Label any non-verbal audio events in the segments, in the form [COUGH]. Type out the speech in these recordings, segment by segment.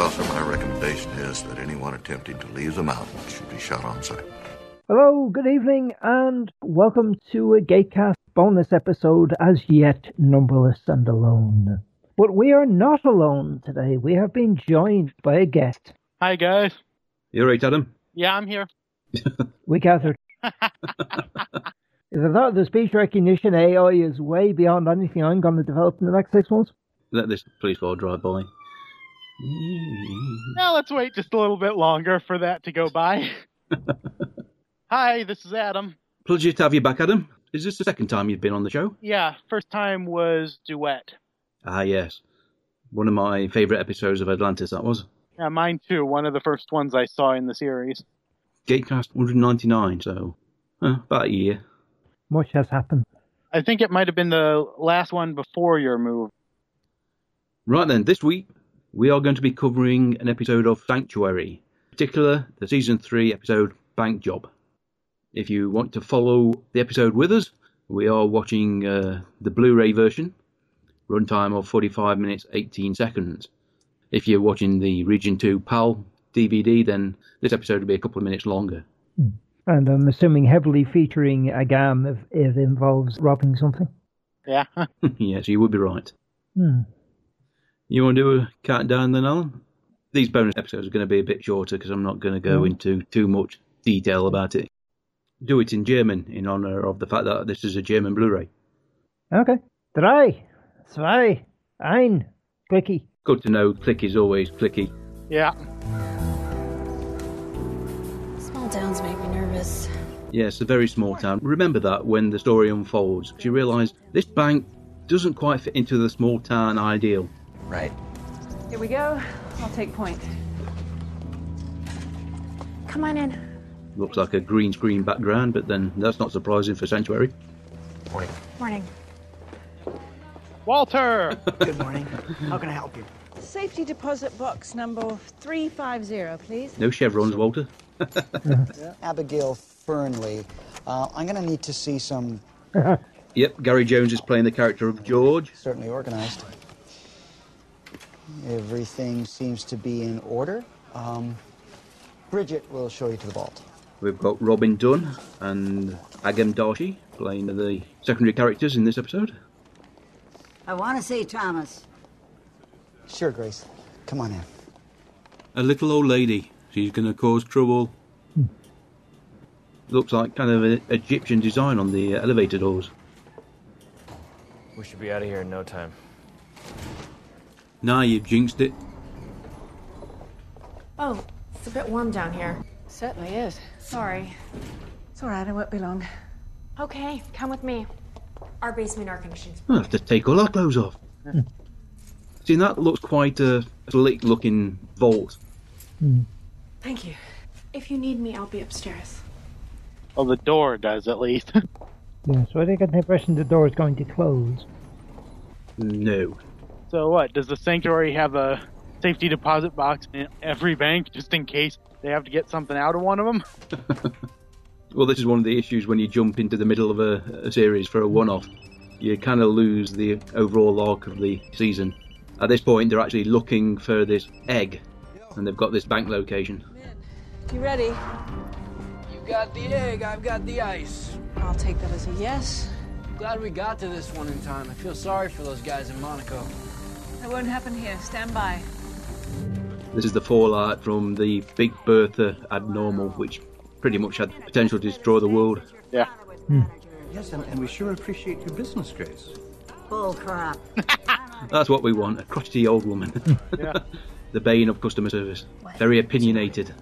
Well, sir, my recommendation is that anyone attempting to leave the mountain should be shot on sight. Hello, good evening, and welcome to a Gatecast bonus episode as yet numberless and alone. But we are not alone today. We have been joined by a guest. Hi guys. You alright, Adam? Yeah, I'm here. [LAUGHS] We gathered. [LAUGHS] Is it that the speech recognition AI is way beyond anything I'm going to develop in the next six months? Let this police car drive by. Now let's wait just a little bit longer for that to go by. [LAUGHS] Hi, this is Adam. Pleasure to have you back, Adam. Is this the second time you've been on the show? Yeah, first time was Duet. Ah, yes. One of my favourite episodes of Atlantis, that was. Yeah, mine too. One of the first ones I saw in the series. Gatecast 199, so uh, about a year. Much has happened. I think it might have been the last one before your move. Right then, this week we are going to be covering an episode of Sanctuary, in particular the season 3 episode Bank Job. If you want to follow the episode with us, we are watching uh, the Blu ray version, runtime of 45 minutes 18 seconds. If you're watching the Region 2 PAL DVD, then this episode will be a couple of minutes longer. And I'm assuming heavily featuring a gam if it involves robbing something. Yeah. [LAUGHS] yes, you would be right. Hmm. You want to do a countdown then, Alan? These bonus episodes are going to be a bit shorter because I'm not going to go Mm. into too much detail about it. Do it in German in honor of the fact that this is a German Blu-ray. Okay. Drei, zwei, ein, clicky. Good to know click is always clicky. yeah. Small towns make me nervous. Yes, a very small town. Remember that when the story unfolds. You realise this bank doesn't quite fit into the small town ideal. Right. Here we go. I'll take point. Come on in. Looks like a green screen background, but then that's not surprising for Sanctuary. Morning. Morning. Walter! [LAUGHS] Good morning. How can I help you? Safety deposit box number 350, please. No chevrons, Walter. [LAUGHS] Abigail Fernley. Uh, I'm going to need to see some [LAUGHS] Yep, Gary Jones is playing the character of George. certainly organized. Everything seems to be in order. Um, Bridget will show you to the vault. We've got Robin Dunne and Agam Darshi playing the secondary characters in this episode. I want to see Thomas. Sure, Grace. Come on in. A little old lady. She's going to cause trouble. Looks like kind of an Egyptian design on the elevator doors. We should be out of here in no time. Nah, you've jinxed it. Oh, it's a bit warm down here. Certainly is. Sorry. It's all right, I won't be long. Okay, come with me. Our basement air conditioning's I'll have to take all our clothes off. Hmm. See, that looks quite a slick looking vault. Hmm. Thank you. If you need me, I'll be upstairs. Well, the door does at least. [LAUGHS] Yeah, so I think I get the impression the door is going to close. No. So what? Does the Sanctuary have a safety deposit box in every bank just in case they have to get something out of one of them? [LAUGHS] Well, this is one of the issues when you jump into the middle of a, a series for a one off. You kind of lose the overall arc of the season. At this point, they're actually looking for this egg, and they've got this bank location. You ready? You got the egg, I've got the ice. I'll take that as a yes. Glad we got to this one in time. I feel sorry for those guys in Monaco. That won't happen here. Stand by. This is the fallout from the Big Bertha abnormal, which pretty much had the potential to destroy the world. Yeah. Hmm. Yes, and, and we sure appreciate your business, Grace. Bull crap. [LAUGHS] That's what we want a crotchety old woman. Yeah. Hmm. [LAUGHS] the bane of customer service. Very opinionated.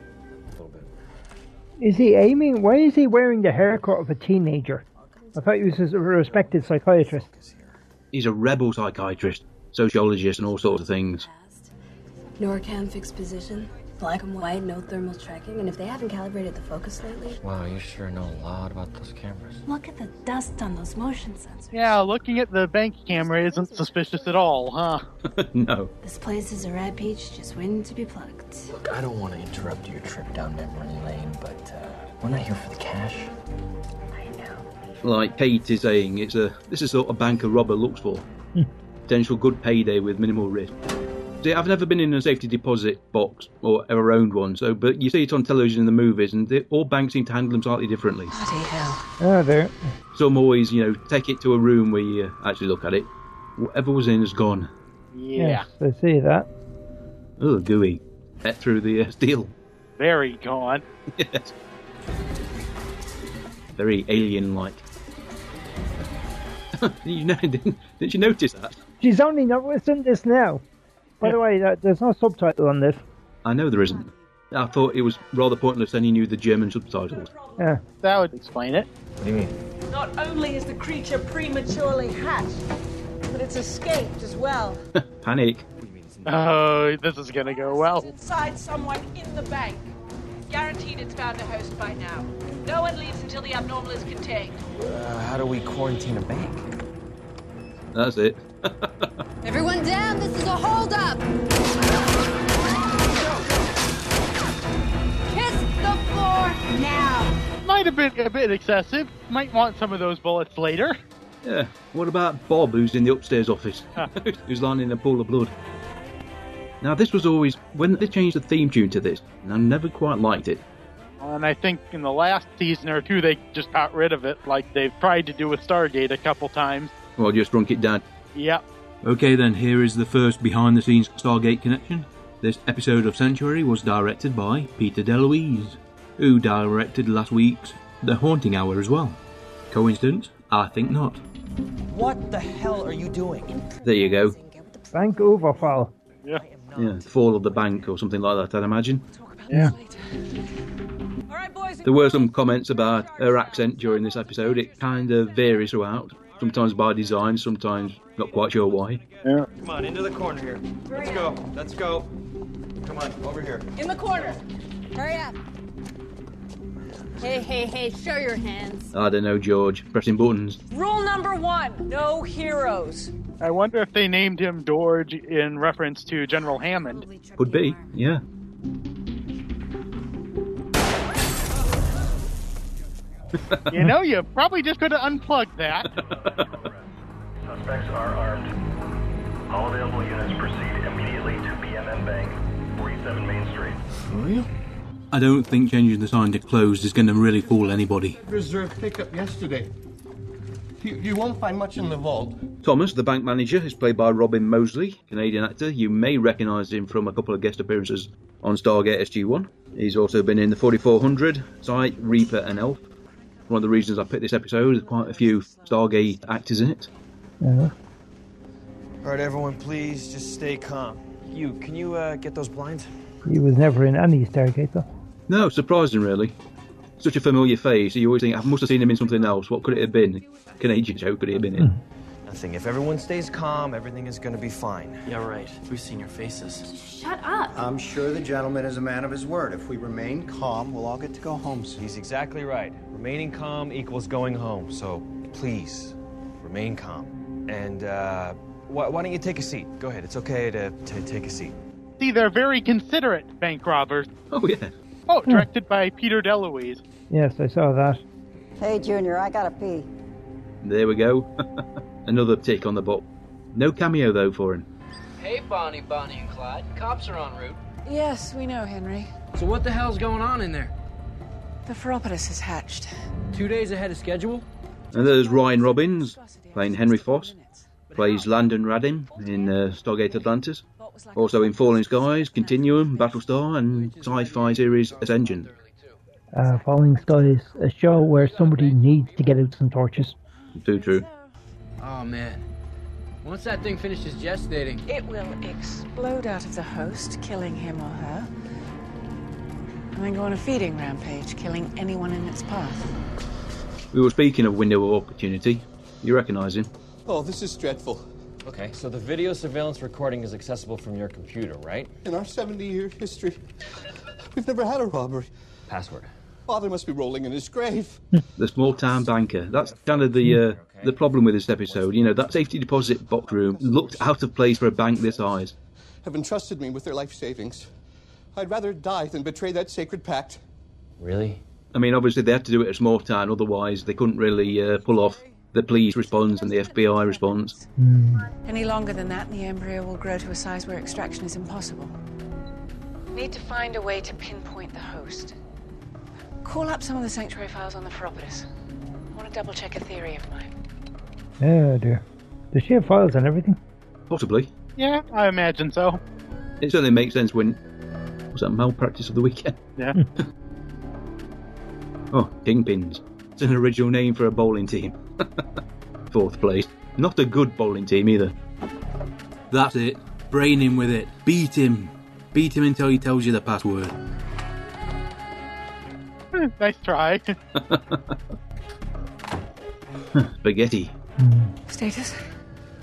Is he aiming? Why is he wearing the haircut of a teenager? I thought he was a respected psychiatrist. He's a rebel psychiatrist, sociologist, and all sorts of things. Norcam fixed position. Black and white, no thermal tracking, and if they haven't calibrated the focus lately, Wow, you sure know a lot about those cameras. look at the dust on those motion sensors. Yeah, looking at the bank camera isn't suspicious at all, huh? [LAUGHS] no. This place is a red peach just waiting to be plucked. Look, I don't want to interrupt your trip down memory lane, but uh, we're not here for the cash. I know. Like Kate is saying, it's a this is what a banker robber looks for. [LAUGHS] Potential good payday with minimal risk. See, I've never been in a safety deposit box or ever owned one, so but you see it on television in the movies, and they, all banks seem to handle them slightly differently. Bloody hell. Oh, there. Some always, you know, take it to a room where you actually look at it. Whatever was in is gone. Yeah. Yes, I see that. Oh, gooey. Ate through the uh, steel. Very gone. yes. Very alien-like. [LAUGHS] you know, didn't, didn't you notice that? She's only noticing this now. By the way, uh, there's no subtitle on this. I know there isn't. I thought it was rather pointless and any knew the German subtitles. Yeah. That would explain it. What do you mean? Not only is the creature prematurely hatched, but it's escaped as well. [LAUGHS] Panic. Oh, this is gonna go well. Inside someone in the bank. Guaranteed it's found a host by now. No one leaves until the abnormal is contained. Uh, how do we quarantine a bank? That's it. Everyone down, this is a holdup! Kiss the floor now! Might have been a bit excessive. Might want some of those bullets later. Yeah. What about Bob, who's in the upstairs office, ah. [LAUGHS] who's lying in a pool of blood? Now, this was always when they changed the theme tune to this, and I never quite liked it. And I think in the last season or two, they just got rid of it, like they've tried to do with Stargate a couple times. Well, just shrunk it down. Yep. Okay, then here is the first behind-the-scenes Stargate connection. This episode of Sanctuary was directed by Peter DeLuise, who directed last week's The Haunting Hour as well. Coincidence? I think not. What the hell are you doing? There you go. Bank overfall. Yeah. Yeah, fall of the bank or something like that, I'd imagine. Yeah. There were some comments about her accent during this episode. It kind of varies throughout. Sometimes by design, sometimes not quite sure why. Yeah. Come on, into the corner here. Let's go. Let's go. Come on, over here. In the corner! Hurry up! Hey, hey, hey, show your hands. Ah, I don't know, George. Pressing buttons. Rule number one no heroes. I wonder if they named him George in reference to General Hammond. Could be, yeah. [LAUGHS] you know, you probably just could have unplugged that. [LAUGHS] Suspects are armed. All available units proceed immediately to BMN Bank, 47 Main Street. For real? I don't think changing the sign to closed is going to really fool anybody. Reserve pickup yesterday. You, you won't find much in the vault. Thomas, the bank manager, is played by Robin Mossley, Canadian actor. You may recognise him from a couple of guest appearances on Stargate SG-1. He's also been in the 4400, Sight, Reaper and Elf. One of the reasons I picked this episode, there's quite a few Stargate actors in it. Yeah. All right, everyone, please just stay calm. You, can you uh, get those blinds? He was never in any Stargate, though. No, surprising really. Such a familiar face, you always think, I must have seen him in something else. What could it have been? Canadian show could it have been in? Nothing. If everyone stays calm, everything is going to be fine. Yeah, right. We've seen your faces. Shut up. I'm sure the gentleman is a man of his word. If we remain calm, we'll all get to go home soon. He's exactly right. Remaining calm equals going home. So please, remain calm. And uh, why, why don't you take a seat? Go ahead. It's okay to, to take a seat. See, they're very considerate bank robbers. Oh, yeah. Oh, directed by Peter DeLuise. Yes, I saw that. Hey, Junior, I gotta pee. There we go. [LAUGHS] Another tick on the box. No cameo though for him. Hey, Bonnie, Bonnie, and Clyde. Cops are en route. Yes, we know, Henry. So what the hell's going on in there? The Pheropolis has hatched. Two days ahead of schedule? And there's Ryan Robbins playing Henry Foss. Plays Ladon Radim in uh, Stargate Atlantis. Also in Falling Skies, Continuum, Battlestar, and sci-fi series Ascension. Uh, Falling Skies, a show where somebody needs to get out some torches. Too true. Oh, man. Once that thing finishes gestating, It will explode out of the host, killing him or her. And then go on a feeding rampage, killing anyone in its path. We were speaking of window of opportunity. You recognise him? Oh, this is dreadful. Okay, so the video surveillance recording is accessible from your computer, right? In our 70 year history, we've never had a robbery. Password. Father must be rolling in his grave. [LAUGHS] the small town banker. That's kind of the uh, the problem with this episode. You know, that safety deposit box room looked out of place for a bank this size. Have entrusted me with their life savings. I'd rather die than betray that sacred pact. Really? I mean, obviously they had to do it at small town, otherwise they couldn't really uh, pull off the police response and the FBI response. Any longer than that, and the embryo will grow to a size where extraction is impossible. Need to find a way to pinpoint the host. Call up some of the sanctuary files on the Pheropolis. I want to double check a theory of mine. Oh dear. Does she have files and everything? Possibly. Yeah, I imagine so. It certainly makes sense when. Was that malpractice of the weekend? Yeah. [LAUGHS] oh, Kingpins. It's an original name for a bowling team. [LAUGHS] Fourth place. Not a good bowling team either. That's it. Brain him with it. Beat him. Beat him until he tells you the password. [LAUGHS] nice try. [LAUGHS] Spaghetti. Status?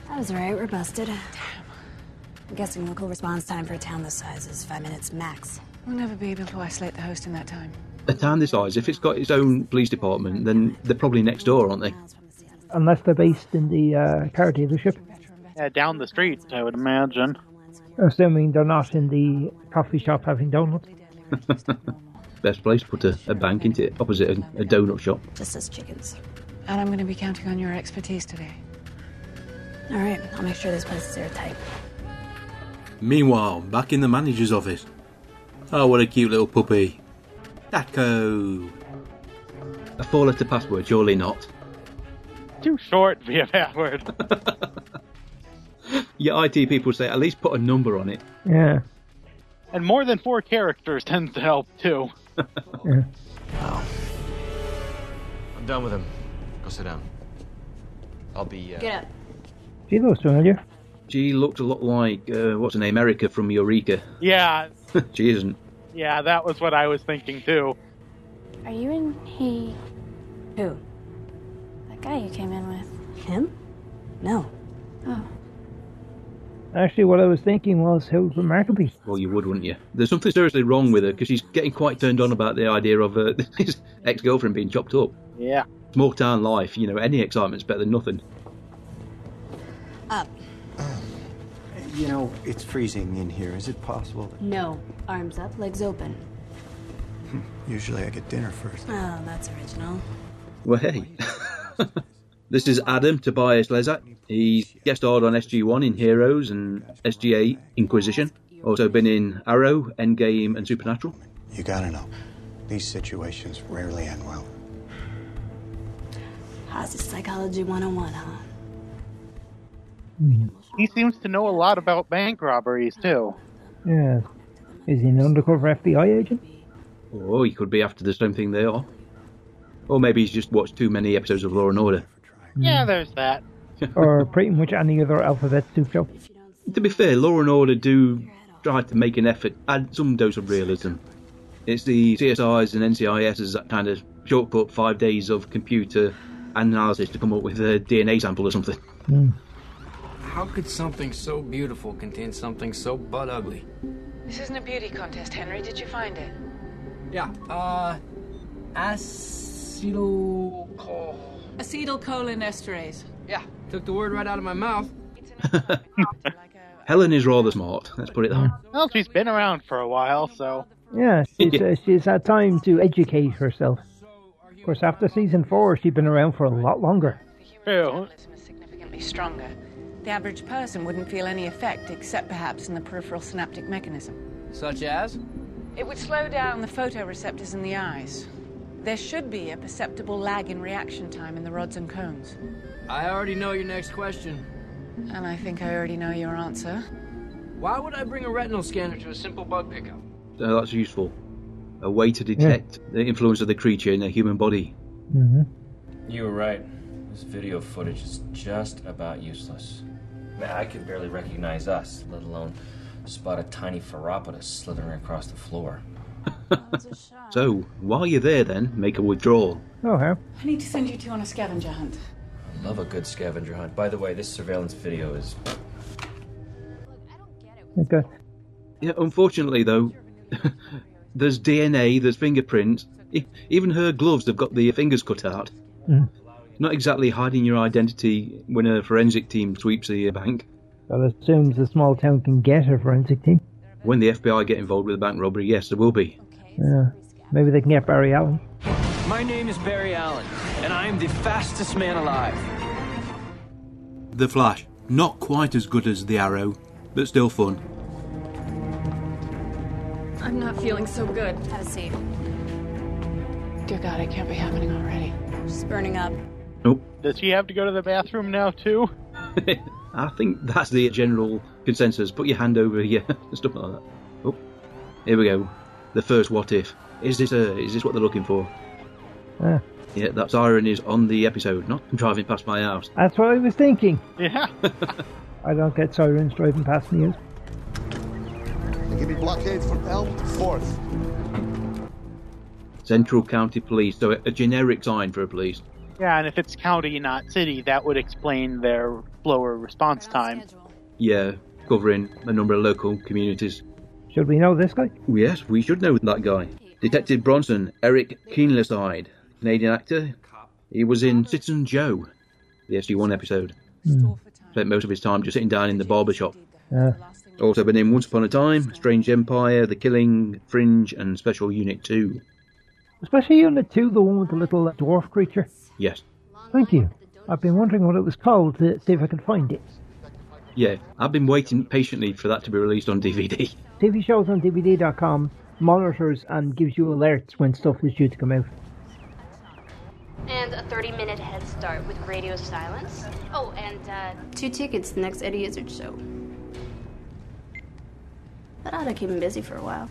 That was right, we're busted. I'm guessing local response time for a town this size is five minutes max. We'll never be able to isolate the host in that time. A town this size, if it's got its own police department, then they're probably next door, aren't they? Unless they're based in the uh, car dealership. Yeah, down the street, I would imagine. Assuming they're not in the coffee shop having donuts. [LAUGHS] Best place to put a, a bank into it, opposite a, a donut shop. Just as chickens. And I'm going to be counting on your expertise today. All right, I'll make sure this place is airtight. Meanwhile, back in the manager's office. Oh, what a cute little puppy. Taco. A four letter password, surely not. Too short to be a password. [LAUGHS] Your IT people say at least put a number on it. Yeah. and more than four characters tends to help too. Yeah. I'm done with him. Go sit down. I'll be. Uh... Get up. She looks familiar. She looked a lot like, uh, what's her name, Erica from Eureka. Yeah, [LAUGHS] she isn't. yeah, that was what I was thinking too. Are you in he? Who? That guy you came in with. Him? No. Oh. Actually, what I was thinking was how remarkably. Well, you would, wouldn't you? There's something seriously wrong with her because she's getting quite turned on about the idea of uh, [LAUGHS] his ex girlfriend being chopped up. Yeah. Small town life, you know, any excitement's better than nothing. Up. You know, it's freezing in here. Is it possible that No. Arms up, legs open. usually I get dinner first? Oh, that's original. Well, hey. [LAUGHS] this is Adam Tobias Slezak. He's guest starred on SG1 in Heroes and SG8 Inquisition. Also been in Arrow, Endgame, and Supernatural. You gotta know, these situations rarely end well. How's the Psychology 101, huh? He seems to know a lot about bank robberies too. Yeah. Is he an undercover FBI agent? Oh, he could be after the same thing they are. Or maybe he's just watched too many episodes of Law and Order. Yeah, there's that. [LAUGHS] or pretty much any other alphabet soup show? To be fair, Law and Order do try to make an effort, add some dose of realism. It's the CSIs and NCISs that kind of shortcut five days of computer analysis to come up with a DNA sample or something. Mm. How could something so beautiful contain something so butt ugly? This isn't a beauty contest, Henry. Did you find it? Yeah, uh. Acetyl. Acetylcholinesterase. Yeah, took the word right out of my mouth. [LAUGHS] Helen is rather smart, let's put it that way. Well, she's been around for a while, so. Yeah, she's, uh, she's had time to educate herself. Of course, after season four, she's been around for a lot longer. True. Significantly stronger. The average person wouldn't feel any effect except perhaps in the peripheral synaptic mechanism. Such as? It would slow down the photoreceptors in the eyes. There should be a perceptible lag in reaction time in the rods and cones. I already know your next question. And I think I already know your answer. Why would I bring a retinal scanner to a simple bug pickup? So that's useful. A way to detect the influence of the creature in a human body. Mm-hmm. You were right. This video footage is just about useless. Man, I could barely recognize us, let alone spot a tiny Pheropolis slithering across the floor. So, while you're there then, make a withdrawal. Oh, how? I need to send you two on a scavenger hunt. Love a good scavenger hunt. By the way, this surveillance video is. Okay. Yeah, unfortunately though, [LAUGHS] there's DNA, there's fingerprints. Even her gloves have got the fingers cut out. Mm. Not exactly hiding your identity when a forensic team sweeps the bank. That assumes a small town can get a forensic team. When the FBI get involved with a bank robbery, yes, there will be. Yeah. Maybe they can get Barry Allen. My name is Barry Allen, and I am the fastest man alive. The Flash. Not quite as good as The Arrow, but still fun. I'm not feeling so good. Have a seat. Dear God, it can't be happening already. She's burning up. Nope. Does he have to go to the bathroom now too? [LAUGHS] I think that's the general consensus. Put your hand over here, [LAUGHS] stuff like that. Oh, here we go. The first what if. Is this a, is this what they're looking for? Ah, Yeah, that siren is on the episode, not driving past my house. that's what I was thinking. Yeah. [LAUGHS] I don't get sirens driving past me. They give me blockade from Elm to Fourth. Central County Police, so a generic sign for a police. Yeah, and if it's county, not city, that would explain their slower response time. Yeah, covering a number of local communities. Should we know this guy? Yes, we should know that guy. Detective Bronson, Eric Keenleside, Canadian actor. He was in Citizen Joe, the SG1 episode. Hmm. Spent most of his time just sitting down in the barber shop. Uh, Also been in Once Upon a Time, Strange Empire, The Killing, Fringe, and Special Unit 2. especially Unit 2, the one with the little dwarf creature. Yes. Thank you. I've been wondering what it was called to see if I can find it. Yeah, I've been waiting patiently for that to be released on DVD. TV shows on DVD.com monitors and gives you alerts when stuff is due to come out. And a 30 minute head start with radio silence. Oh, and uh, two tickets to the next Eddie Izzard show. That ought to keep him busy for a while.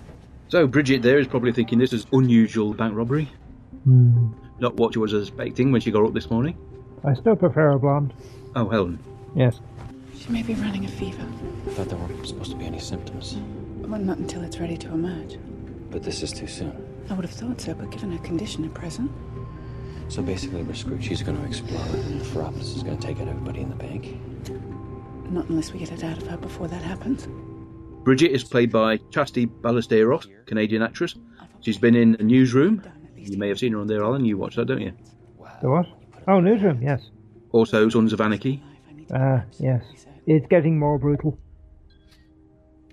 So Bridget there is probably thinking this is unusual bank robbery. Hmm. Not what she was expecting when she got up this morning. I still prefer a blonde. Oh, Helen. Yes. She may be running a fever. I thought there weren't supposed to be any symptoms. Well, not until it's ready to emerge. But this is too soon. I would have thought so, but given her condition at present. So basically, we're screwed. She's going to explode, and the Ferropolis is going to take out everybody in the bank. Not unless we get it out of her before that happens. Bridget is played by Chastity Ballesteros, Canadian actress. She's been in a newsroom. You may have seen her on there, Alan. You watched that, don't you? The what? Oh, Newsroom, yes. Also, Sons of Anarchy. Ah, yes. It's getting more brutal.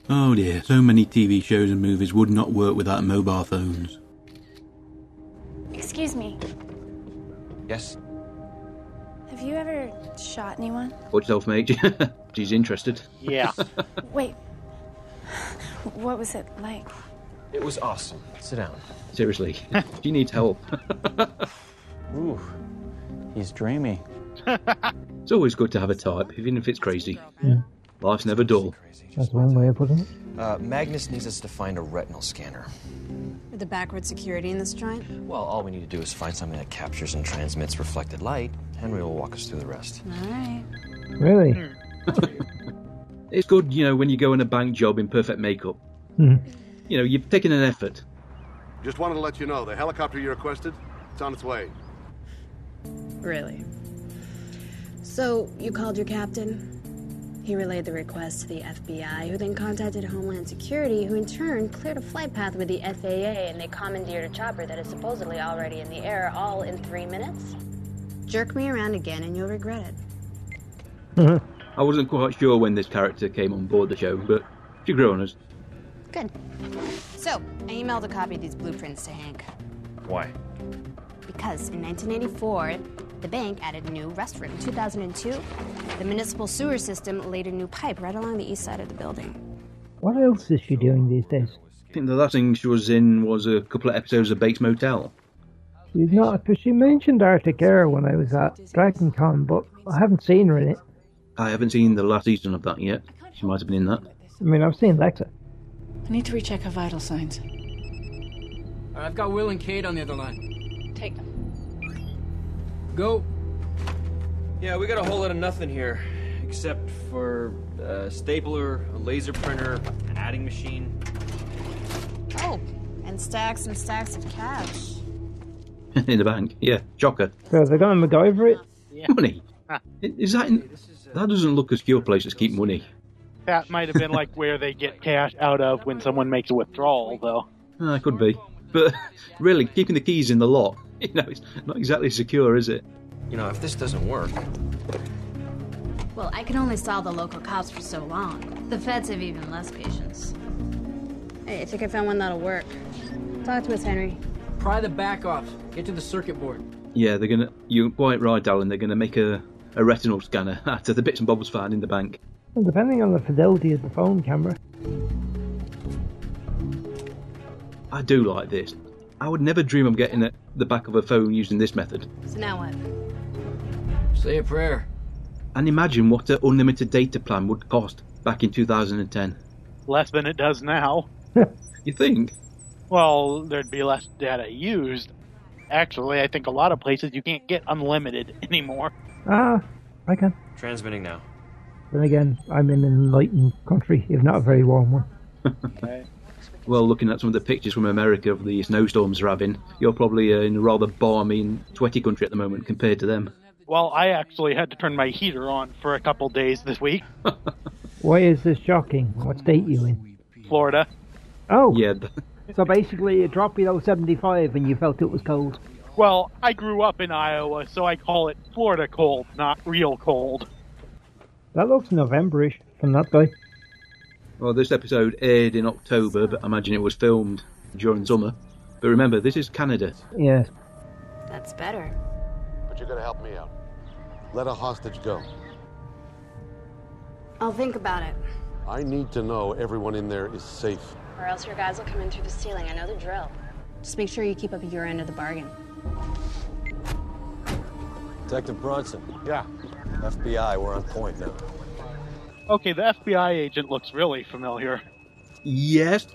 Oh dear, so many TV shows and movies would not work without mobile phones. Excuse me. Yes? Have you ever shot anyone? Watch yourself, mate. [LAUGHS] She's interested. Yeah. [LAUGHS] Wait. What was it like? It was awesome. Sit down. Seriously, [LAUGHS] she needs help. Ooh, he's dreamy. [LAUGHS] It's always good to have a type, even if it's crazy. Yeah. Life's never dull. That's one way of putting it. Uh, Magnus needs us to find a retinal scanner. With the backward security in this joint? Well, all we need to do is find something that captures and transmits reflected light. Henry will walk us through the rest. Alright. Really? [LAUGHS] It's good, you know, when you go on a bank job in perfect makeup. Hmm. You know, you've taken an effort. Just wanted to let you know the helicopter you requested, it's on its way. Really? So, you called your captain? He relayed the request to the FBI, who then contacted Homeland Security, who in turn cleared a flight path with the FAA, and they commandeered a chopper that is supposedly already in the air, all in three minutes? Jerk me around again and you'll regret it. Mm-hmm. I wasn't quite sure when this character came on board the show, but she grew on us. Good. So, I emailed a copy of these blueprints to Hank. Why? Because in 1984, the bank added a new restroom. In 2002, the municipal sewer system laid a new pipe right along the east side of the building. What else is she doing these days? I think the last thing she was in was a couple of episodes of Bates Motel. She's not, because she mentioned Arctic Air when I was at Dragon Con, but I haven't seen her in it. I haven't seen the last season of that yet. She might have been in that. I mean, I've seen Lexa. I need to recheck her vital signs. I've got Will and Kate on the other line. Take them. Go. Yeah, we got a whole lot of nothing here, except for a stapler, a laser printer, an adding machine. Oh, and stacks and stacks of cash. [LAUGHS] in the bank. Yeah, chocker. So they're going to MacGyver it? Money. Is that in, that doesn't look a secure place to keep money? That might have been like where they get cash out of when someone makes a withdrawal, though. Uh, could be, but [LAUGHS] really keeping the keys in the lock, [LAUGHS] you know, it's not exactly secure, is it? You know, if this doesn't work, Well, I can only stall the local cops for so long. The feds have even less patience. Hey, I think I found one that'll work. Talk to us, Henry. pry the back off. Get to the circuit board. Yeah, they're gonna. You're quite right, Alan. They're gonna make a, a retinal scanner [LAUGHS] out of the bits and bobs found in the bank. Well, depending on the fidelity of the phone camera. I do like this. I would never dream of getting at the back of a phone using this method. So now what? Say a prayer. And imagine what an unlimited data plan would cost back in 2010. Less than it does now. [LAUGHS] You think? Well, there'd be less data used. Actually, I think a lot of places you can't get unlimited [LAUGHS] anymore. Ah, I can. Transmitting now. Then again, I'm in an enlightened country, if not a very warm one. [LAUGHS] Well, looking at some of the pictures from America of the snowstorms they're having, you're probably uh, in a rather balmy and sweaty country at the moment compared to them. Well, I actually had to turn my heater on for a couple days this week. [LAUGHS] Why is this shocking? What state you in? Florida. Oh, Yeah, [LAUGHS] so basically it dropped below 75 and you felt it was cold. Well, I grew up in Iowa, so I call it Florida cold, not real cold. That looks Novemberish from that guy. Well, this episode aired in October, but I imagine it was filmed during summer. But remember, this is Canada. Yes. That's better. But you're gonna help me out. Let a hostage go. I'll think about it. I need to know everyone in there is safe. Or else your guys will come in through the ceiling. I know the drill. Just make sure you keep up your end of the bargain. Detective Bronson. Yeah. FBI, we're on point now. Okay, the FBI agent looks really familiar. Yes.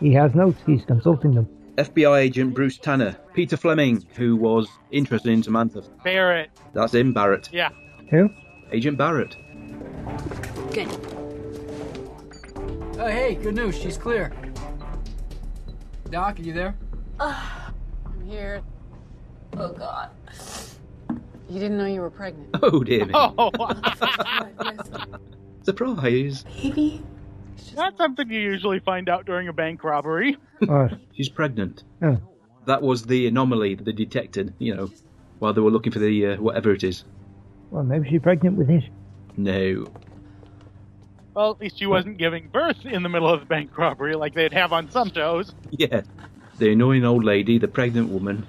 He has notes, he's consulting them. FBI agent Bruce Tanner, Peter Flemming, who was interested in Samantha. Barrett. That's him, Barrett. Yeah. Who? Agent Barrett. Good. Oh, hey, good news. She's clear. Doc, are you there? Uh, I'm here. Oh, God. You didn't know you were pregnant. [LAUGHS] Oh, dear me. Oh, [LAUGHS] Surprise. Baby? that's something you usually find out during a bank robbery. [LAUGHS] What? She's pregnant. Oh. That was the anomaly that they detected, you know, while they were looking for the uh, whatever it is. Well, maybe she's pregnant with it. No. Well, at least she wasn't giving birth in the middle of the bank robbery like they'd have on some shows. Yeah. The annoying old lady, the pregnant woman,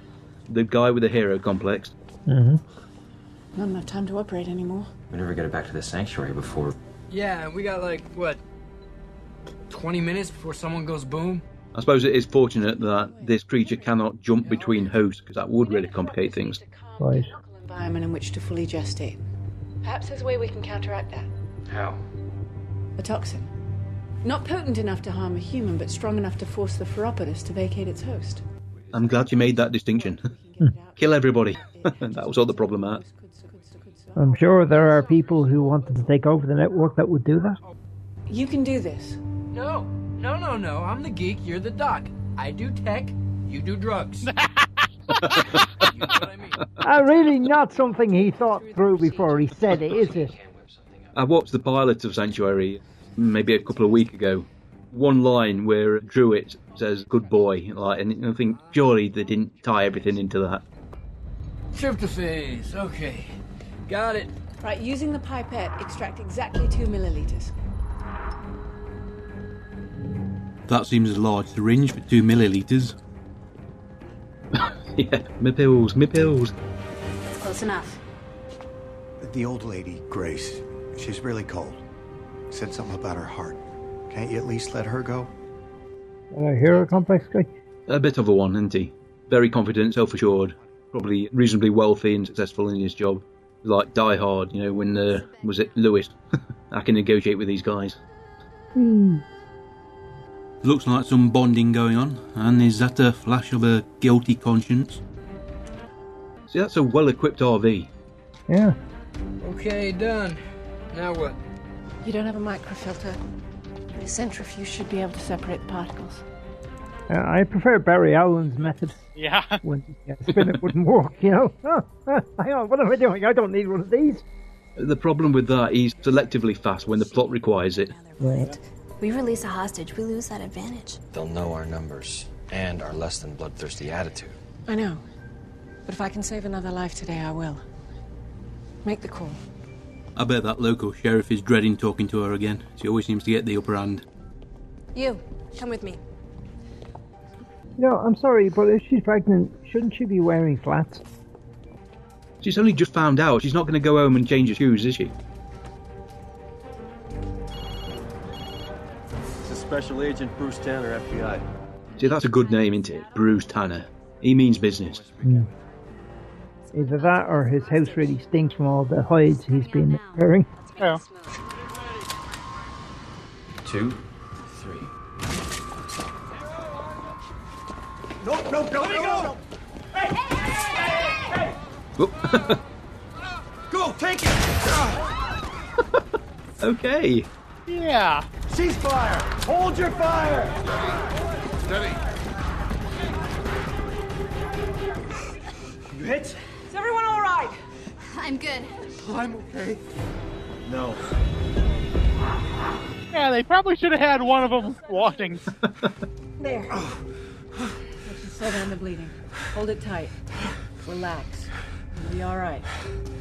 the guy with the hero complex. Mm-hmm. Not enough time to operate anymore. We never get it back to the sanctuary before. Yeah, we got like, what, 20 minutes before someone goes boom? I suppose it is fortunate that this creature cannot jump between hosts, because that would really complicate things. Right. Environment in which to fully gestate. Perhaps there's a way we can counteract that. How? A toxin. Not potent enough to harm a human, but strong enough to force the Pheropolis to vacate its host. I'm glad you made that distinction. [LAUGHS] Kill everybody. [LAUGHS] that was all the problem at. I'm sure there are people who wanted to take over the network that would do that. You can do this. No, no, no, no. I'm the geek, you're the doc. I do tech, you do drugs. [LAUGHS] Uh, really not something he thought through before he said it, is it? I watched the pilot of Sanctuary maybe a couple of weeks ago. One line where Druitt says "good boy," like, and I think surely they didn't tie everything into that. Tryptophase, okay. Got it. Right, using the pipette, extract exactly two milliliters. That seems a large syringe for two milliliters. [LAUGHS] yeah, me pills, me pills. Close enough. The old lady, Grace, she's really cold. Said something about her heart. Can't you at least let her go? Uh, hero complex guy. A bit of a one, isn't he? Very confident, self-assured, probably reasonably wealthy and successful in his job. Like Die Hard, you know, when uh, was it Lewis? [LAUGHS] I can negotiate with these guys. Hmm. Looks like some bonding going on, and is that a flash of a guilty conscience? See, that's a well-equipped RV. Yeah. Okay, done. Now what? You don't have a microfilter. The centrifuge should be able to separate the particles. Uh, I prefer Barry Allen's method. Yeah. [LAUGHS] When yeah, spin it wouldn't work, you know. Oh, [LAUGHS] oh, hang on, what am I doing? I don't need one of these. The problem with that, he's selectively fast when the plot requires it. Right. We release a hostage, we lose that advantage. They'll know our numbers and our less than bloodthirsty attitude. I know. But if I can save another life today, I will. Make the call. I bet that local sheriff is dreading talking to her again. She always seems to get the upper hand. You, come with me. You know, I'm sorry, but if she's pregnant, shouldn't she be wearing flats? She's only just found out. She's not going to go home and change her shoes, is she? This is Special Agent Bruce Tanner, FBI. See, that's a good name, isn't it? Bruce Tanner. He means business. Hmm. Either that or his house really stinks from all the hides he's been wearing. Yeah. Two, No, no, no, no, no. [LAUGHS] Go, take it! [LAUGHS] okay. Yeah. Cease fire! Hold your fire! Steady. You hit? Is everyone all right? I'm good. I'm okay. No. Yeah, they probably should have had one of them watching. [LAUGHS] There. Let's just slow down the bleeding. Hold it tight. Relax. You'll be all right.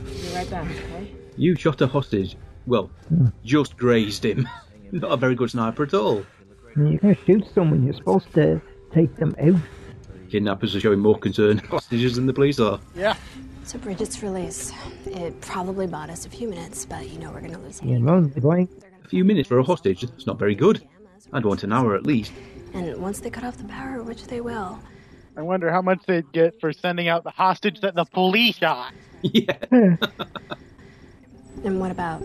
Be right back, okay? You shot a hostage. Well, hmm. just grazed him. [LAUGHS] Not a very good sniper at all. You can shoot someone, you're supposed to take them out. Kidnappers are showing more concern [LAUGHS] hostages than the police are. Yeah. So Bridget's release. It probably bought us a few minutes, but you know we're gonna lose You know, they're going. A few minutes for a hostage, that's not very good. I'd want an hour at least. And once they cut off the power, which they will, I wonder how much they'd get for sending out the hostage that the police shot. Yeah. [LAUGHS] and what about?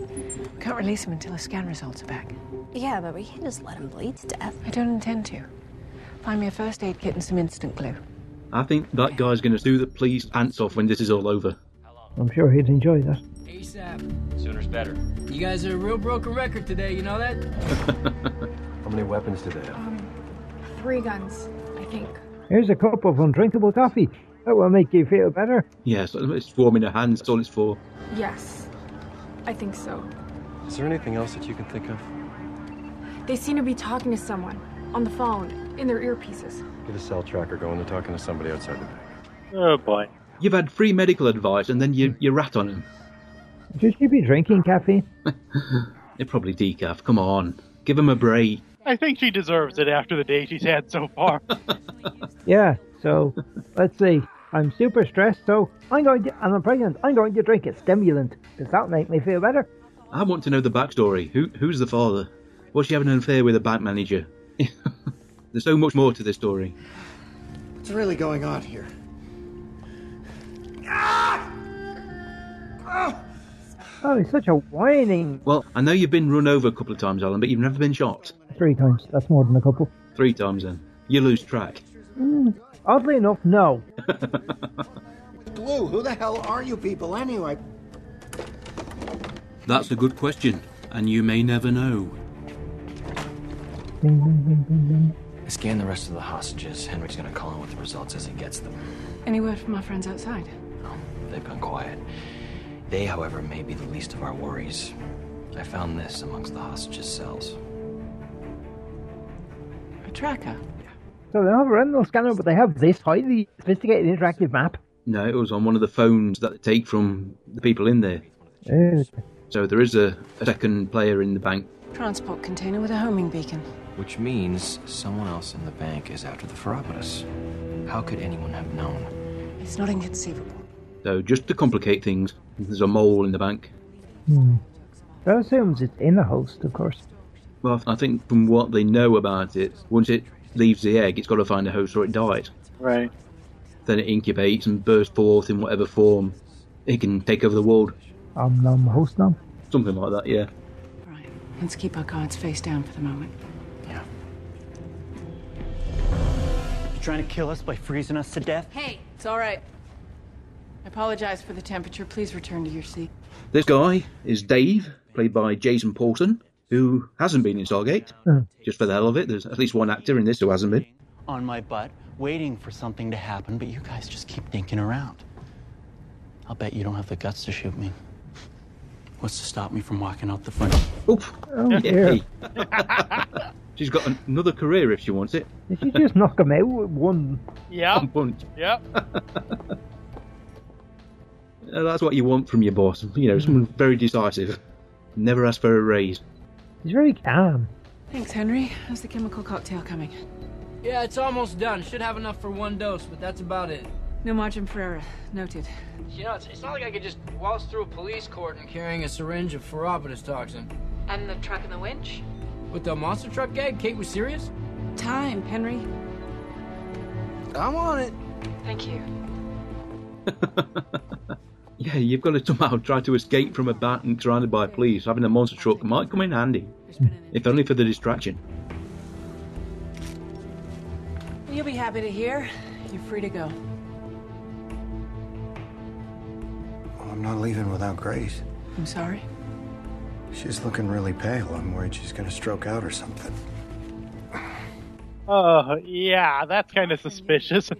Can't release him until the scan results are back. Yeah, but we can't just let him bleed to death. I don't intend to. Find me a first aid kit and some instant glue. I think that guy's going to sue the police ants off when this is all over. I'm sure he'd enjoy that. ASAP. Sooner's better. You guys are a real broken record today, you know that? [LAUGHS] How many weapons do they have? Um, three guns, I think. Here's a cup of undrinkable coffee. That will make you feel better. Yes, it's warming her hands, that's all it's for. Yes, I think so. Is there anything else that you can think of? They seem to be talking to someone on the phone in their earpieces. Get a cell tracker going. They're talking to somebody outside the bank. Oh boy. You've had free medical advice and then you, you rat on him. Should you be drinking caffeine? [LAUGHS] They're probably decaf. Come on. Give him a break. I think she deserves it after the day she's had so far. [LAUGHS] Yeah, so let's see. I'm super stressed, so I'm going to, and I'm pregnant. I'm going to drink a stimulant. Does that make me feel better? I want to know the backstory. Who Who's the father? Was she having an affair with a bank manager? [LAUGHS] There's so much more to this story. What's really going on here? Oh, he's such a whining. Well, I know you've been run over a couple of times, Alan, but you've never been shot. Three times. That's more than a couple. Three times then. You lose track. Mm, oddly enough, no. Blue, who the hell are you people anyway? That's a good question, and you may never know. Bing, bing, bing, bing, bing. I scan the rest of the hostages. Henry's gonna call in with the results as he gets them. Any word from our friends outside? No, They've gone quiet. They, however, may be the least of our worries. I found this amongst the hostages' cells. A tracker? So they have a retinal scanner, but they have this highly sophisticated interactive map. No, it was on one of the phones that they take from the people in there. Uh, So there is a, a second player in the bank. Transport container with a homing beacon. Which means someone else in the bank is after the Ferropolis. How could anyone have known? It's not inconceivable. So just to complicate things, there's a mole in the bank. hmm. That assumes it's in a host, of course. Well, I think from what they know about it, once it leaves the egg, it's got to find a host or it dies. Right. Then it incubates and bursts forth in whatever form it can take over the world. Um, nom, host nom. Something like that, yeah. Right. Let's keep our cards face down for the moment. Yeah. You're trying to kill us by freezing us to death? Hey, it's all right. I apologize for the temperature. Please return to your seat. This guy is Dave, played by Jason Paulson, who hasn't been in Stargate. Hmm. Just for the hell of it, there's at least one actor in this who hasn't been. on my butt, waiting for something to happen, but you guys just keep dinking around. I'll bet you don't have the guts to shoot me. What's to stop me from walking out the front? Oof. Oh, dear. [LAUGHS] Yay. She's got another career if she wants it. Did you just knock him out with one? Yeah. One punch. Yep. [LAUGHS] Uh, That's what you want from your boss. You know, someone very decisive. Never ask for a raise. He's very calm. Thanks, Henry. How's the chemical cocktail coming? Yeah, it's almost done. Should have enough for one dose, but that's about it. No margin for error. Noted. You know, it's, it's not like I could just waltz through a police cordon carrying a syringe of ferropolis toxin. And the truck and the winch? With the monster truck gag, Kate was serious? Time, Henry. I'm on it. Thank you. [LAUGHS] Yeah, you've got to somehow try to escape from a bank surrounded by police. Having a monster truck might come in handy. If only for the distraction. You'll be happy to hear. You're free to go. Well, I'm not leaving without Grace. I'm sorry. She's looking really pale. I'm worried she's gonna stroke out or something. Oh, yeah, that's kind of suspicious. [LAUGHS]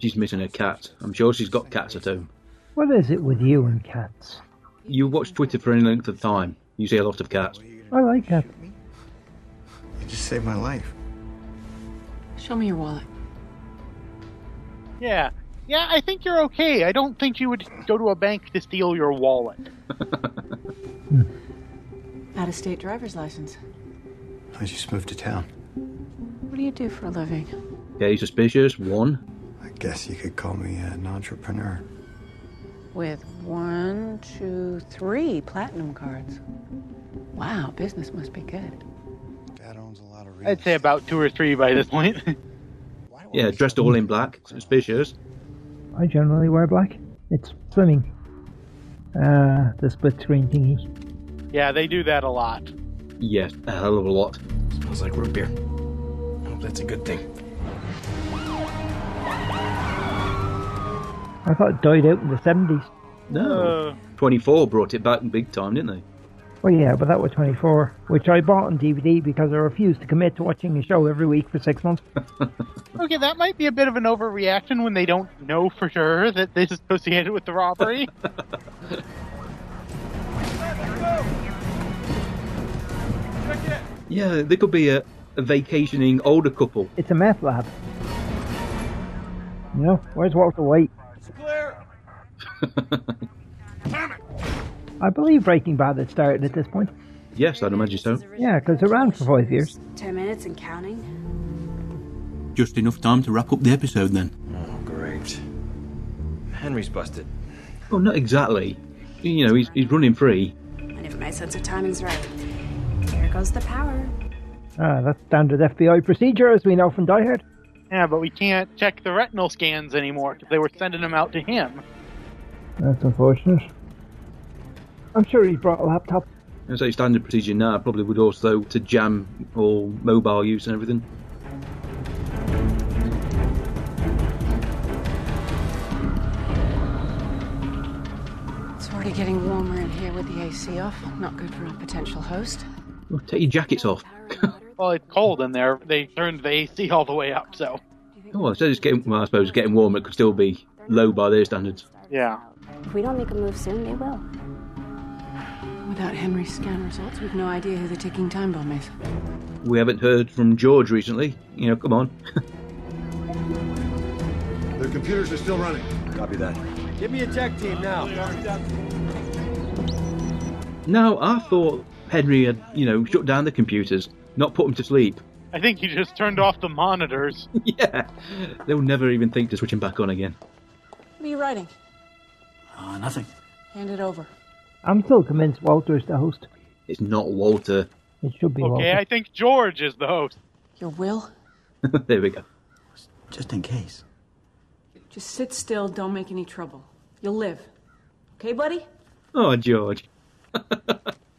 She's missing a cat. I'm sure she's got cats at home. What is it with you and cats? You watch Twitter for any length of time. You see a lot of cats. I like cats. You just saved my life. Show me your wallet. Yeah. Yeah, I think you're okay. I don't think you would go to a bank to steal your wallet. [LAUGHS] Out of state driver's license. I just moved to town. What do you do for a living? Okay, suspicious. One. I guess you could call me an entrepreneur. With one, two, three platinum cards. Wow, business must be good. Dad owns a lot of I'd say about two or three by this point. [LAUGHS] Yeah, dressed all in black. Suspicious. I generally wear black. It's swimming. Ah, the split screen thingy. yeah, they do that a lot. Yes, a hell of a lot. Smells like root beer. I hope that's a good thing. I thought it died out in the 70s. No. 24 brought it back in big time, didn't they? Well, yeah, but that was 24, which I bought on DVD because I refused to commit to watching a show every week for six months. [LAUGHS] Okay, that might be a bit of an overreaction when they don't know for sure that this is associated with the robbery. [LAUGHS] Yeah, they could be a, a vacationing older couple. It's a meth lab. You know, where's Walter White? I believe Breaking Bad had started at this point. Yes, I'd imagine so. Yeah, because it ran for five years. Ten minutes and counting. Just enough time to wrap up the episode then. Oh, great. Henry's busted. Well, not exactly. You know, he's, he's running free. And if my sense of timing's right, there goes the power. Ah, that's standard FBI procedure, as we know from Die Hard. Yeah, but we can't check the retinal scans anymore because they were sending them out to him. That's unfortunate. I'm sure he brought a laptop. I say standard procedure now probably would also to jam all mobile use and everything. It's already getting warmer in here with the AC off. Not good for a potential host. Well, take your jackets off. [LAUGHS] Well, it's cold in there. They turned the AC all the way up, so. Oh, well, instead it's getting, well, I suppose it's getting warmer. It could still be low by their standards. Yeah. If we don't make a move soon, they will. Without Henry's scan results, we've no idea who the ticking time bomb is. We haven't heard from George recently. You know, come on. [LAUGHS] Their computers are still running. Copy that. Give me a tech team now. now, I thought Henry had, you know, shut down the computers, not put them to sleep. I think he just turned off the monitors. [LAUGHS] yeah. They'll never even think to switch them back on again. What are you writing? Uh, nothing. Hand it over. I'm still convinced Walter's the host. It's not Walter. It should be Okay, Walter. I think George is the host. Your will? [LAUGHS] there we go. Just in case. Just sit still, don't make any trouble. You'll live. Okay, buddy? Oh, George. [LAUGHS]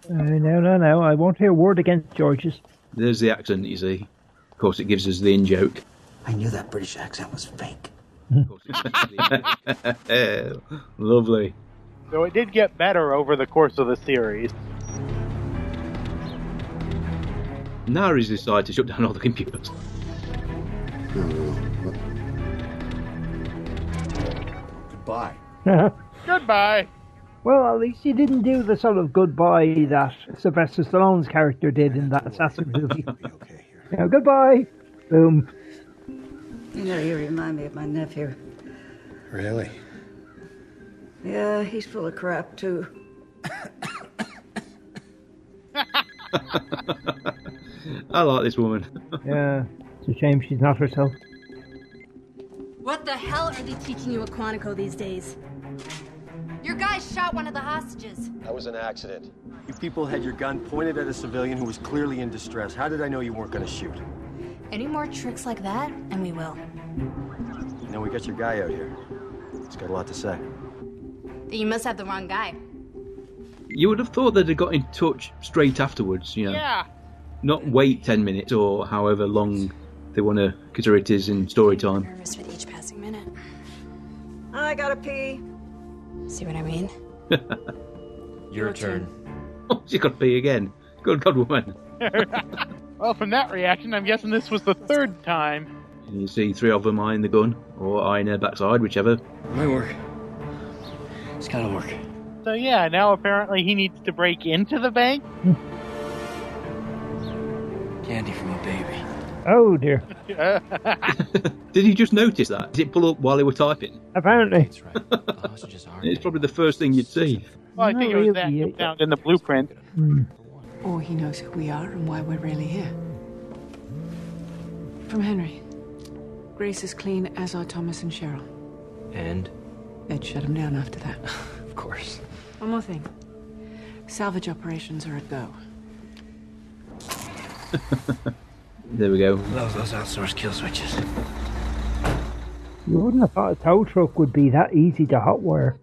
Uh, no, no, no. I won't hear a word against George's. There's the accent, you see. Of course, it gives us the in joke. I knew that British accent was fake. [LAUGHS] Eh, lovely. So it did get better over the course of the series. Now he's decided to shut down all the computers. Goodbye. [LAUGHS] Goodbye. Well, at least he didn't do the sort of goodbye that Sylvester Stallone's character did in that assassin movie. [LAUGHS] Yeah, goodbye. Boom. You know, you remind me of my nephew. Really? Yeah, he's full of crap, too. [LAUGHS] I like this woman. [LAUGHS] Yeah, it's a shame she's not herself. What the hell are they teaching you at Quantico these days? Your guy shot one of the hostages. That was an accident. You people had your gun pointed at a civilian who was clearly in distress. How did I know you weren't going to shoot? Any more tricks like that, and we will. You know, we got your guy out here. He's got a lot to say. You must have the wrong guy. You would have thought they'd have got in touch straight afterwards, you know. Yeah. Not wait 10 minutes or however long they want to consider it is in story time. Nervous with each passing minute. I gotta pee. See what I mean? [LAUGHS] Your turn. Oh, she got to pee again. Good God, woman. [LAUGHS] well, from that reaction, I'm guessing this was the third time. And you see three of them eyeing the gun, or eyeing her backside, whichever. Might work. It's gotta work. So yeah, now apparently he needs to break into the bank. Candy from a baby. Oh dear. [LAUGHS] [LAUGHS] Did he just notice that? Did it pull up while they were typing? Apparently. Oh, it's probably the first thing you'd see. Well, I think it was that really. found in the blueprint. Hmm. Or he knows who we are and why we're really here. From Henry. Grace is clean, as are Thomas and Cheryl. And? They'd shut him down after that. [LAUGHS] Of course. One more thing. Salvage operations are a go. There we go. Love those outsourced kill switches. You wouldn't have thought a tow truck would be that easy to hotwire.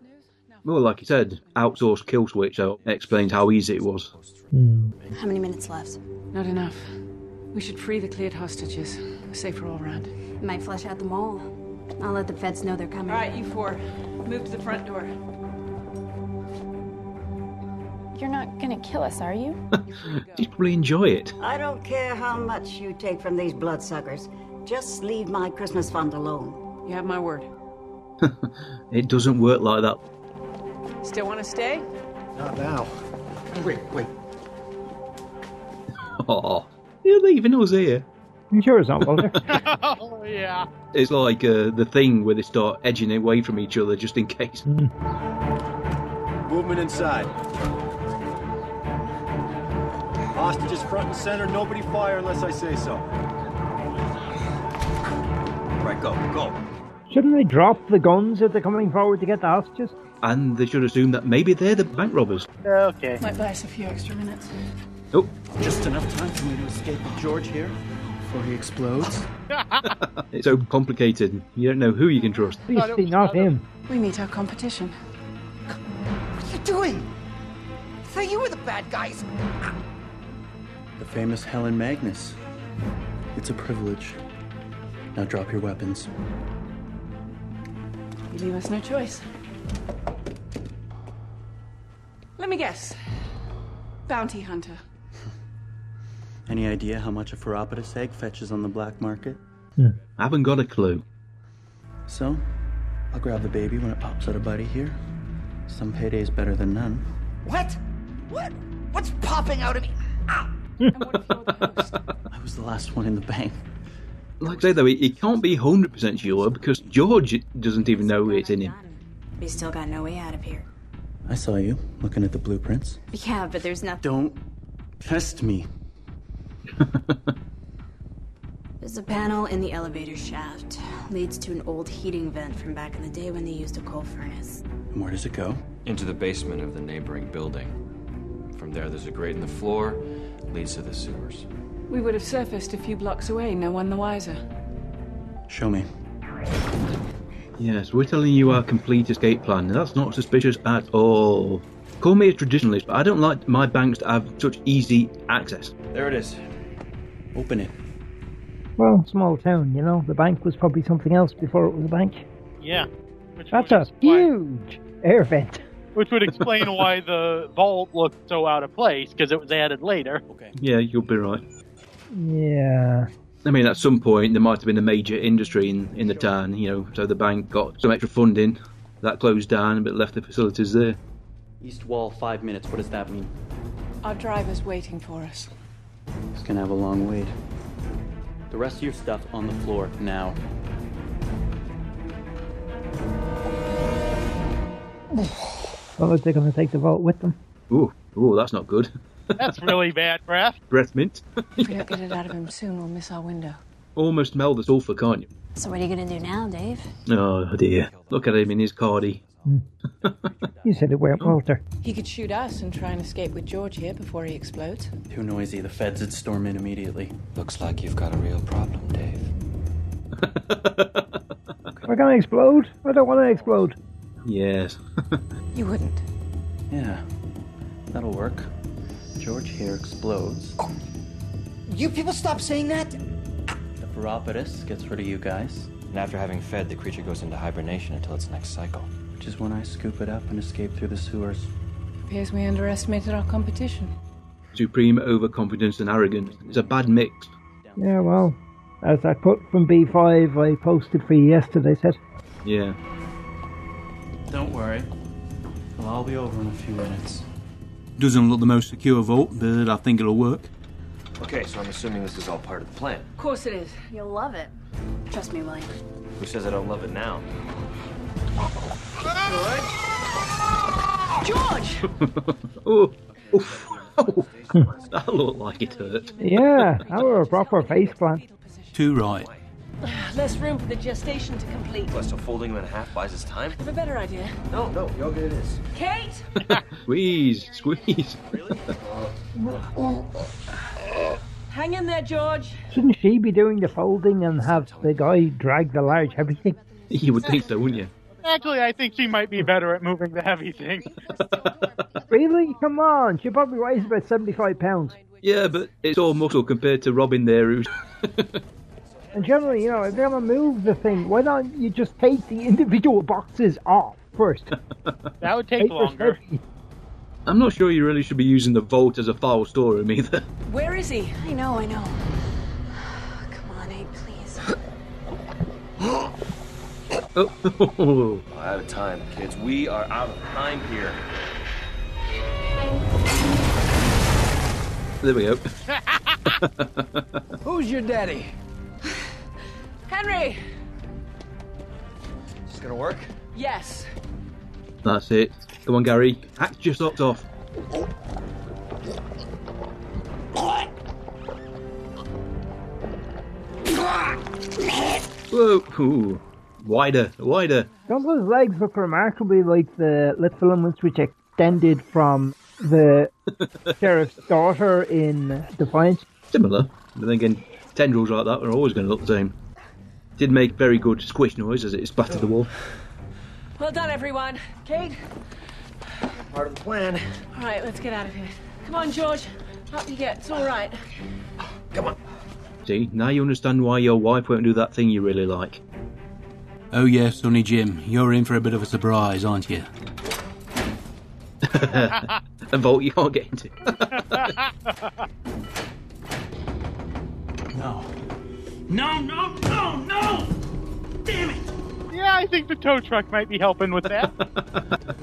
Well, like you said, outsourced kill switch, so it explains how easy it was. How many minutes left? Not enough. We should free the cleared hostages. Safer all around. It might flush out the mall. I'll let the feds know they're coming. All right, you four. Move to the front door. You're not gonna kill us, are you? [LAUGHS] You'd probably enjoy it. I don't care how much you take from these bloodsuckers. Just leave my Christmas fund alone. You have my word. [LAUGHS] It doesn't work like that. Still want to stay? Not now. Wait, wait. [LAUGHS] Oh, you're leaving us here. You sure it's not, Walter? oh yeah. It's like uh, the thing where they start edging away from each other just in case. Movement inside. Hostages front and center. Nobody fire unless I say so. Right, go, go. Shouldn't they drop the guns if they're coming forward to get the hostages? And they should assume that maybe they're the bank robbers. Uh, okay. Might buy us a few extra minutes. Oh, Just enough time for me to escape with George here before he explodes. [LAUGHS] it's so complicated. You don't know who you can trust. Obviously not him. We meet our competition. What are you doing? I thought you were the bad guys. The famous Helen Magnus. It's a privilege. Now drop your weapons. You leave us no choice. Let me guess. Bounty hunter. [LAUGHS] Any idea how much a Ferropolis egg fetches on the black market? Hmm. I haven't got a clue. So, I'll grab the baby when it pops out of body here. Some payday's better than none. What? What? What's popping out of me? [LAUGHS] I was the last one in the bank. Like I say though, it, it can't be 100% sure because George doesn't even know it's in him. We still got no way out of here. I saw you looking at the blueprints. Yeah, but there's nothing. Don't test me. [LAUGHS] There's a panel in the elevator shaft. Leads to an old heating vent from back in the day when they used a coal furnace. And where does it go? Into the basement of the neighboring building. From there, there's a grate in the floor, leads to the sewers. We would have surfaced a few blocks away, no one the wiser. Show me. Yes, we're telling you our complete escape plan. and That's not suspicious at all. Call me a traditionalist, but I don't like my banks to have such easy access. There it is. Open it. Well, small town, you know. The bank was probably something else before it was a bank. Yeah. Which That's would a huge air vent. Which would explain [LAUGHS] why the vault looked so out of place because it was added later. Okay. Yeah, you'll be right. Yeah. I mean, at some point there might have been a major industry in, in the town, you know, so the bank got some extra funding that closed down but left the facilities there. East wall, five minutes. What does that mean? Our driver's waiting for us. It's gonna have a long wait. The rest of your stuff on the floor now. Well, they're going to take the vault with them. Ooh, ooh, that's not good. That's really bad breath. [LAUGHS] Breath mint. If we don't get it out of him soon, we'll miss our window. Almost smell the sulphur, can't you? So what are you gonna do now, Dave? Oh dear. Look at him in his cardi. Hmm. [LAUGHS] You said it weren't Walter. He could shoot us and try and escape with George here before he explodes. Too noisy. The feds would storm in immediately. Looks like you've got a real problem, Dave. We're going to explode. I don't want to explode. Yes. [LAUGHS] You wouldn't. Yeah, that'll work. George here explodes. Oh, you people stop saying that? The Pheropolis gets rid of you guys. And after having fed, the creature goes into hibernation until its next cycle. Which is when I scoop it up and escape through the sewers. Appears we underestimated our competition. Supreme overconfidence and arrogance. It's a bad mix. Yeah, well, as I put from B5, I posted for you yesterday, said, Yeah. Don't worry. It'll all be over in a few minutes. Doesn't look the most secure vault, but I think it'll work. Okay, so I'm assuming this is all part of the plan. Of course it is. You'll love it. Trust me, William. Who says I don't love it now? George! [LAUGHS] oh, oh, [LAUGHS] that looked like it hurt. Yeah, that [LAUGHS] were a proper face plant. Too right. [SIGHS] Less room for the gestation to complete. What, so folding them in half buys us time? I have a better idea. No, no, yoga it is. Kate! [LAUGHS] Squeeze, squeeze. [LAUGHS] Really? [LAUGHS] Hang in there, George. Shouldn't she be doing the folding and have the guy drag the large heavy thing? you would think so, wouldn't you? Actually, I think she might be better at moving the heavy thing. Really? Come on, she probably weighs about 75 pounds. Yeah, but it's all muscle compared to Robin there, who's. And generally, you know, if they're going to move the thing, why don't you just take the individual boxes off first? [LAUGHS] That would take Paper's longer. I'm not sure you really should be using the vault as a file storeroom either. Where is he? I know, I know. [SIGHS] Come on, Abe, please. [GASPS] Oh, Out of time, kids. We are out of time here. there we go. [LAUGHS] [LAUGHS] Who's your daddy? Henry! Is this gonna work? Yes. That's it. Come on, Gary. Act just socks off. Whoa! Ooh. Wider, wider. Don't those legs look remarkably like the lip filaments which extended from the [LAUGHS] sheriff's daughter in Defiance? Similar. But then again, tendrils like that are always going to look the same. Did make very good squish noise as it splattered the wall. Well done, everyone. Kate? Part of the plan. All right, let's get out of here. Come on, George. Up you get. It's all right. Come on. See, now you understand why your wife won't do that thing you really like. Oh yes, Sonny Jim, you're in for a bit of a surprise, aren't you? [LAUGHS] a vault you can't get into. [LAUGHS] No. No, no, no, no! Damn it! Yeah, I think the tow truck might be helping with that. [LAUGHS]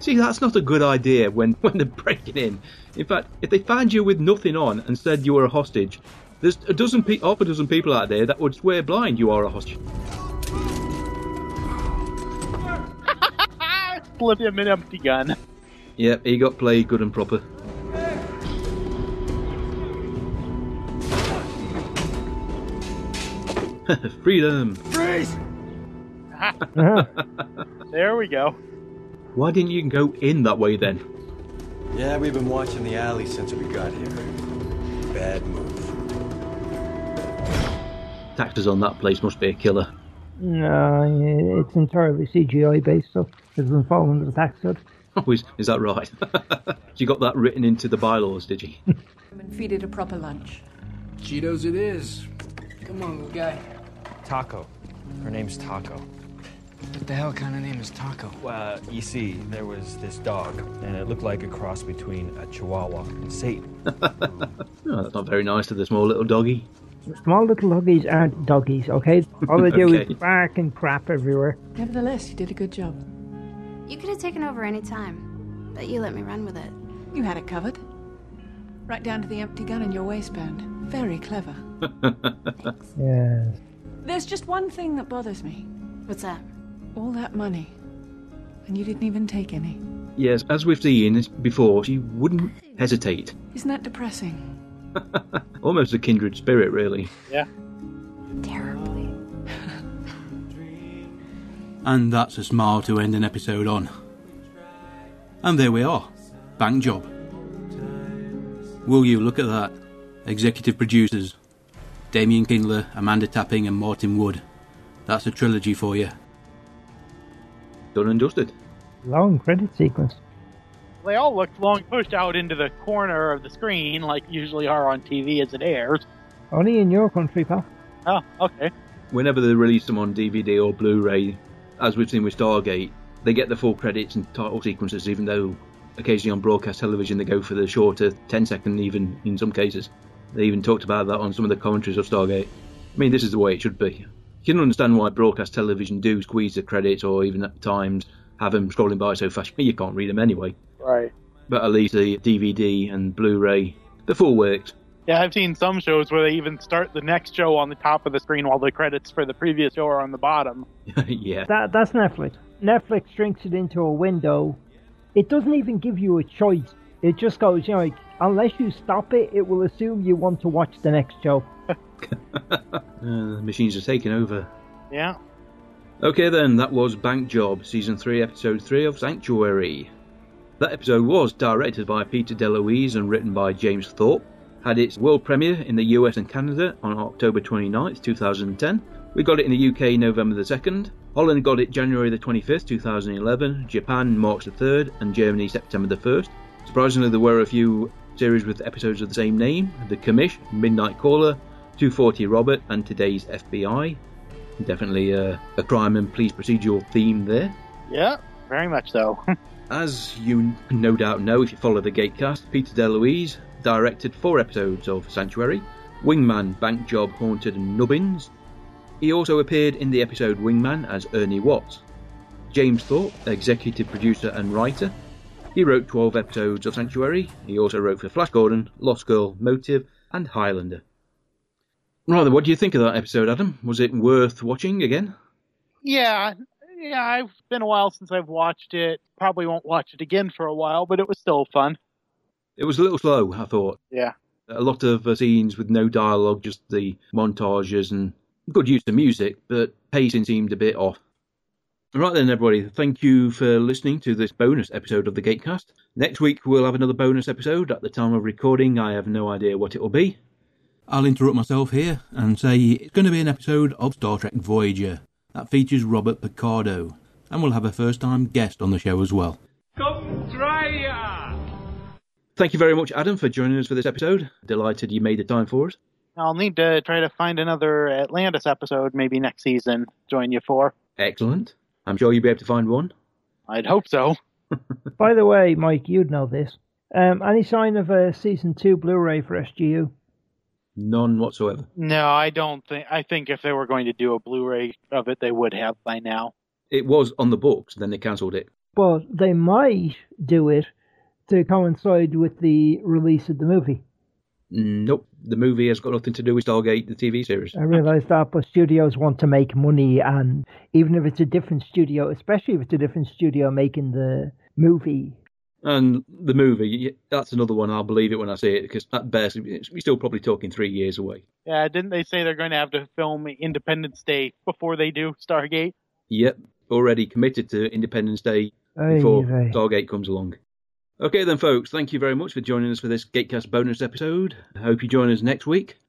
See, that's not a good idea when, [LAUGHS] when they're breaking in. In fact, if they find you with nothing on and said you were a hostage, there's a dozen, pe- half a dozen people out there that would swear blind you are a hostage. [LAUGHS] Slip him an empty gun. Yep, he got played good and proper. [LAUGHS] Freedom! Freeze! Uh-huh. [LAUGHS] there we go. Why didn't you go in that way then? Yeah, we've been watching the alley since we got here. Bad move. Taxes on that place must be a killer. No, it's entirely CGI based, so it doesn't fall under the tax code. [LAUGHS] Oh, is, is that right? you got that written into the bylaws, did you? Come and feed it a proper lunch. Cheetos it is. Come on, little guy. Taco. Her name's Taco. What the hell kind of name is Taco? Well, you see, there was this dog, and it looked like a cross between a Chihuahua and Satan. [LAUGHS] Oh, that's not very nice to the small little doggy. Small little doggies aren't doggies, okay? All they do Okay. is bark and crap everywhere. Nevertheless, you did a good job. You could have taken over any time, but you let me run with it. You had it covered. Right down to the empty gun in your waistband. Very clever. [LAUGHS] Yes. There's just one thing that bothers me. What's that? All that money. And you didn't even take any. Yes, as we've seen before, she wouldn't hesitate. Isn't that depressing? [LAUGHS] Almost a kindred spirit, really. Yeah. Terribly. And that's a smile to end an episode on. And there we are. Bank job. Will you look at that? Executive producers Damian Kindler, Amanda Tapping, and Martin Wood. That's a trilogy for you. Done and dusted. Long credit sequence. They all looked long pushed out into the corner of the screen, like usually are on TV as it airs. Only in your country, pal. Oh, okay. Whenever they release them on DVD or Blu-ray, as we've seen with Stargate, they get the full credits and title sequences, even though occasionally on broadcast television they go for the shorter 10 second, even in some cases. They even talked about that on some of the commentaries of Stargate. I mean, this is the way it should be. You can understand why broadcast television do squeeze the credits or even at times have them scrolling by so fast you can't read them anyway. Right. But at least the DVD and Blu-ray, the full works. Yeah, I've seen some shows where they even start the next show on the top of the screen while the credits for the previous show are on the bottom. [LAUGHS] yeah. That that's Netflix. Netflix shrinks it into a window. It doesn't even give you a choice. It just goes, you know, like, unless you stop it, it will assume you want to watch the next show. [LAUGHS] Uh, the machines are taking over. Yeah. Okay, then, that was Bank Job, Season 3, Episode 3 of Sanctuary. That episode was directed by Peter DeLuise and written by James Thorpe. Had its world premiere in the US and Canada on October 29th, 2010. We got it in the UK November the 2nd. Holland got it January the 25th, 2011. Japan March the 3rd, and Germany September the 1st. Surprisingly, there were a few series with episodes of the same name The Commish, Midnight Caller, 240 Robert, and Today's FBI. Definitely uh, a crime and police procedural theme there. Yeah, very much so. [LAUGHS] As you no doubt know if you follow the Gatecast, Peter DeLuise directed four episodes of Sanctuary Wingman, Bank Job, Haunted, and Nubbins. He also appeared in the episode Wingman as Ernie Watts. James Thorpe, executive producer and writer. He wrote 12 episodes of Sanctuary. He also wrote for Flash Gordon, Lost Girl, Motive, and Highlander. Rather, what do you think of that episode, Adam? Was it worth watching again? yeah, yeah, I've been a while since I've watched it. Probably won't watch it again for a while, but it was still fun. It was a little slow, I thought. Yeah. A lot of uh, scenes with no dialogue, just the montages and good use of music, but pacing seemed a bit off. Right then, everybody, thank you for listening to this bonus episode of the Gatecast. Next week, we'll have another bonus episode. At the time of recording, I have no idea what it will be. I'll interrupt myself here and say it's going to be an episode of Star Trek Voyager that features Robert Picardo, and we'll have a first time guest on the show as well. Come try ya! Thank you very much, Adam, for joining us for this episode. Delighted you made the time for us. I'll need to try to find another Atlantis episode maybe next season. Join you for. Excellent. I'm sure you'll be able to find one. I'd hope so. [LAUGHS] By the way, Mike, you'd know this. Um, any sign of a season two Blu-ray for SGU? None whatsoever. No, I don't think. I think if they were going to do a Blu-ray of it, they would have by now. It was on the books, then they cancelled it. But they might do it to coincide with the release of the movie. Nope, the movie has got nothing to do with Stargate, the TV series. I realise that, but studios want to make money, and even if it's a different studio, especially if it's a different studio making the movie, And the movie, that's another one. I'll believe it when I see it because at best, it's- we're still probably talking three years away. Yeah, didn't they say they're going to have to film Independence Day before they do Stargate? Yep, already committed to Independence Day before aye. Stargate comes along. Okay, then, folks, thank you very much for joining us for this Gatecast bonus episode. I hope you join us next week.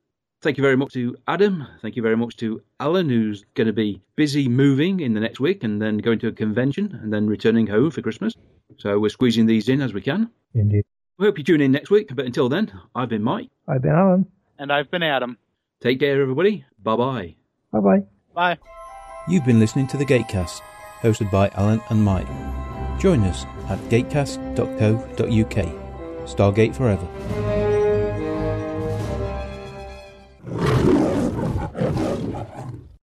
Thank you very much to Adam. Thank you very much to Alan, who's going to be busy moving in the next week and then going to a convention and then returning home for Christmas. So we're squeezing these in as we can. Indeed. We hope you tune in next week, but until then, I've been Mike. I've been Alan. And I've been Adam. Take care, everybody. Bye bye. Bye bye. Bye. You've been listening to The Gatecast, hosted by Alan and Mike. Join us at gatecast.co.uk. Stargate Forever.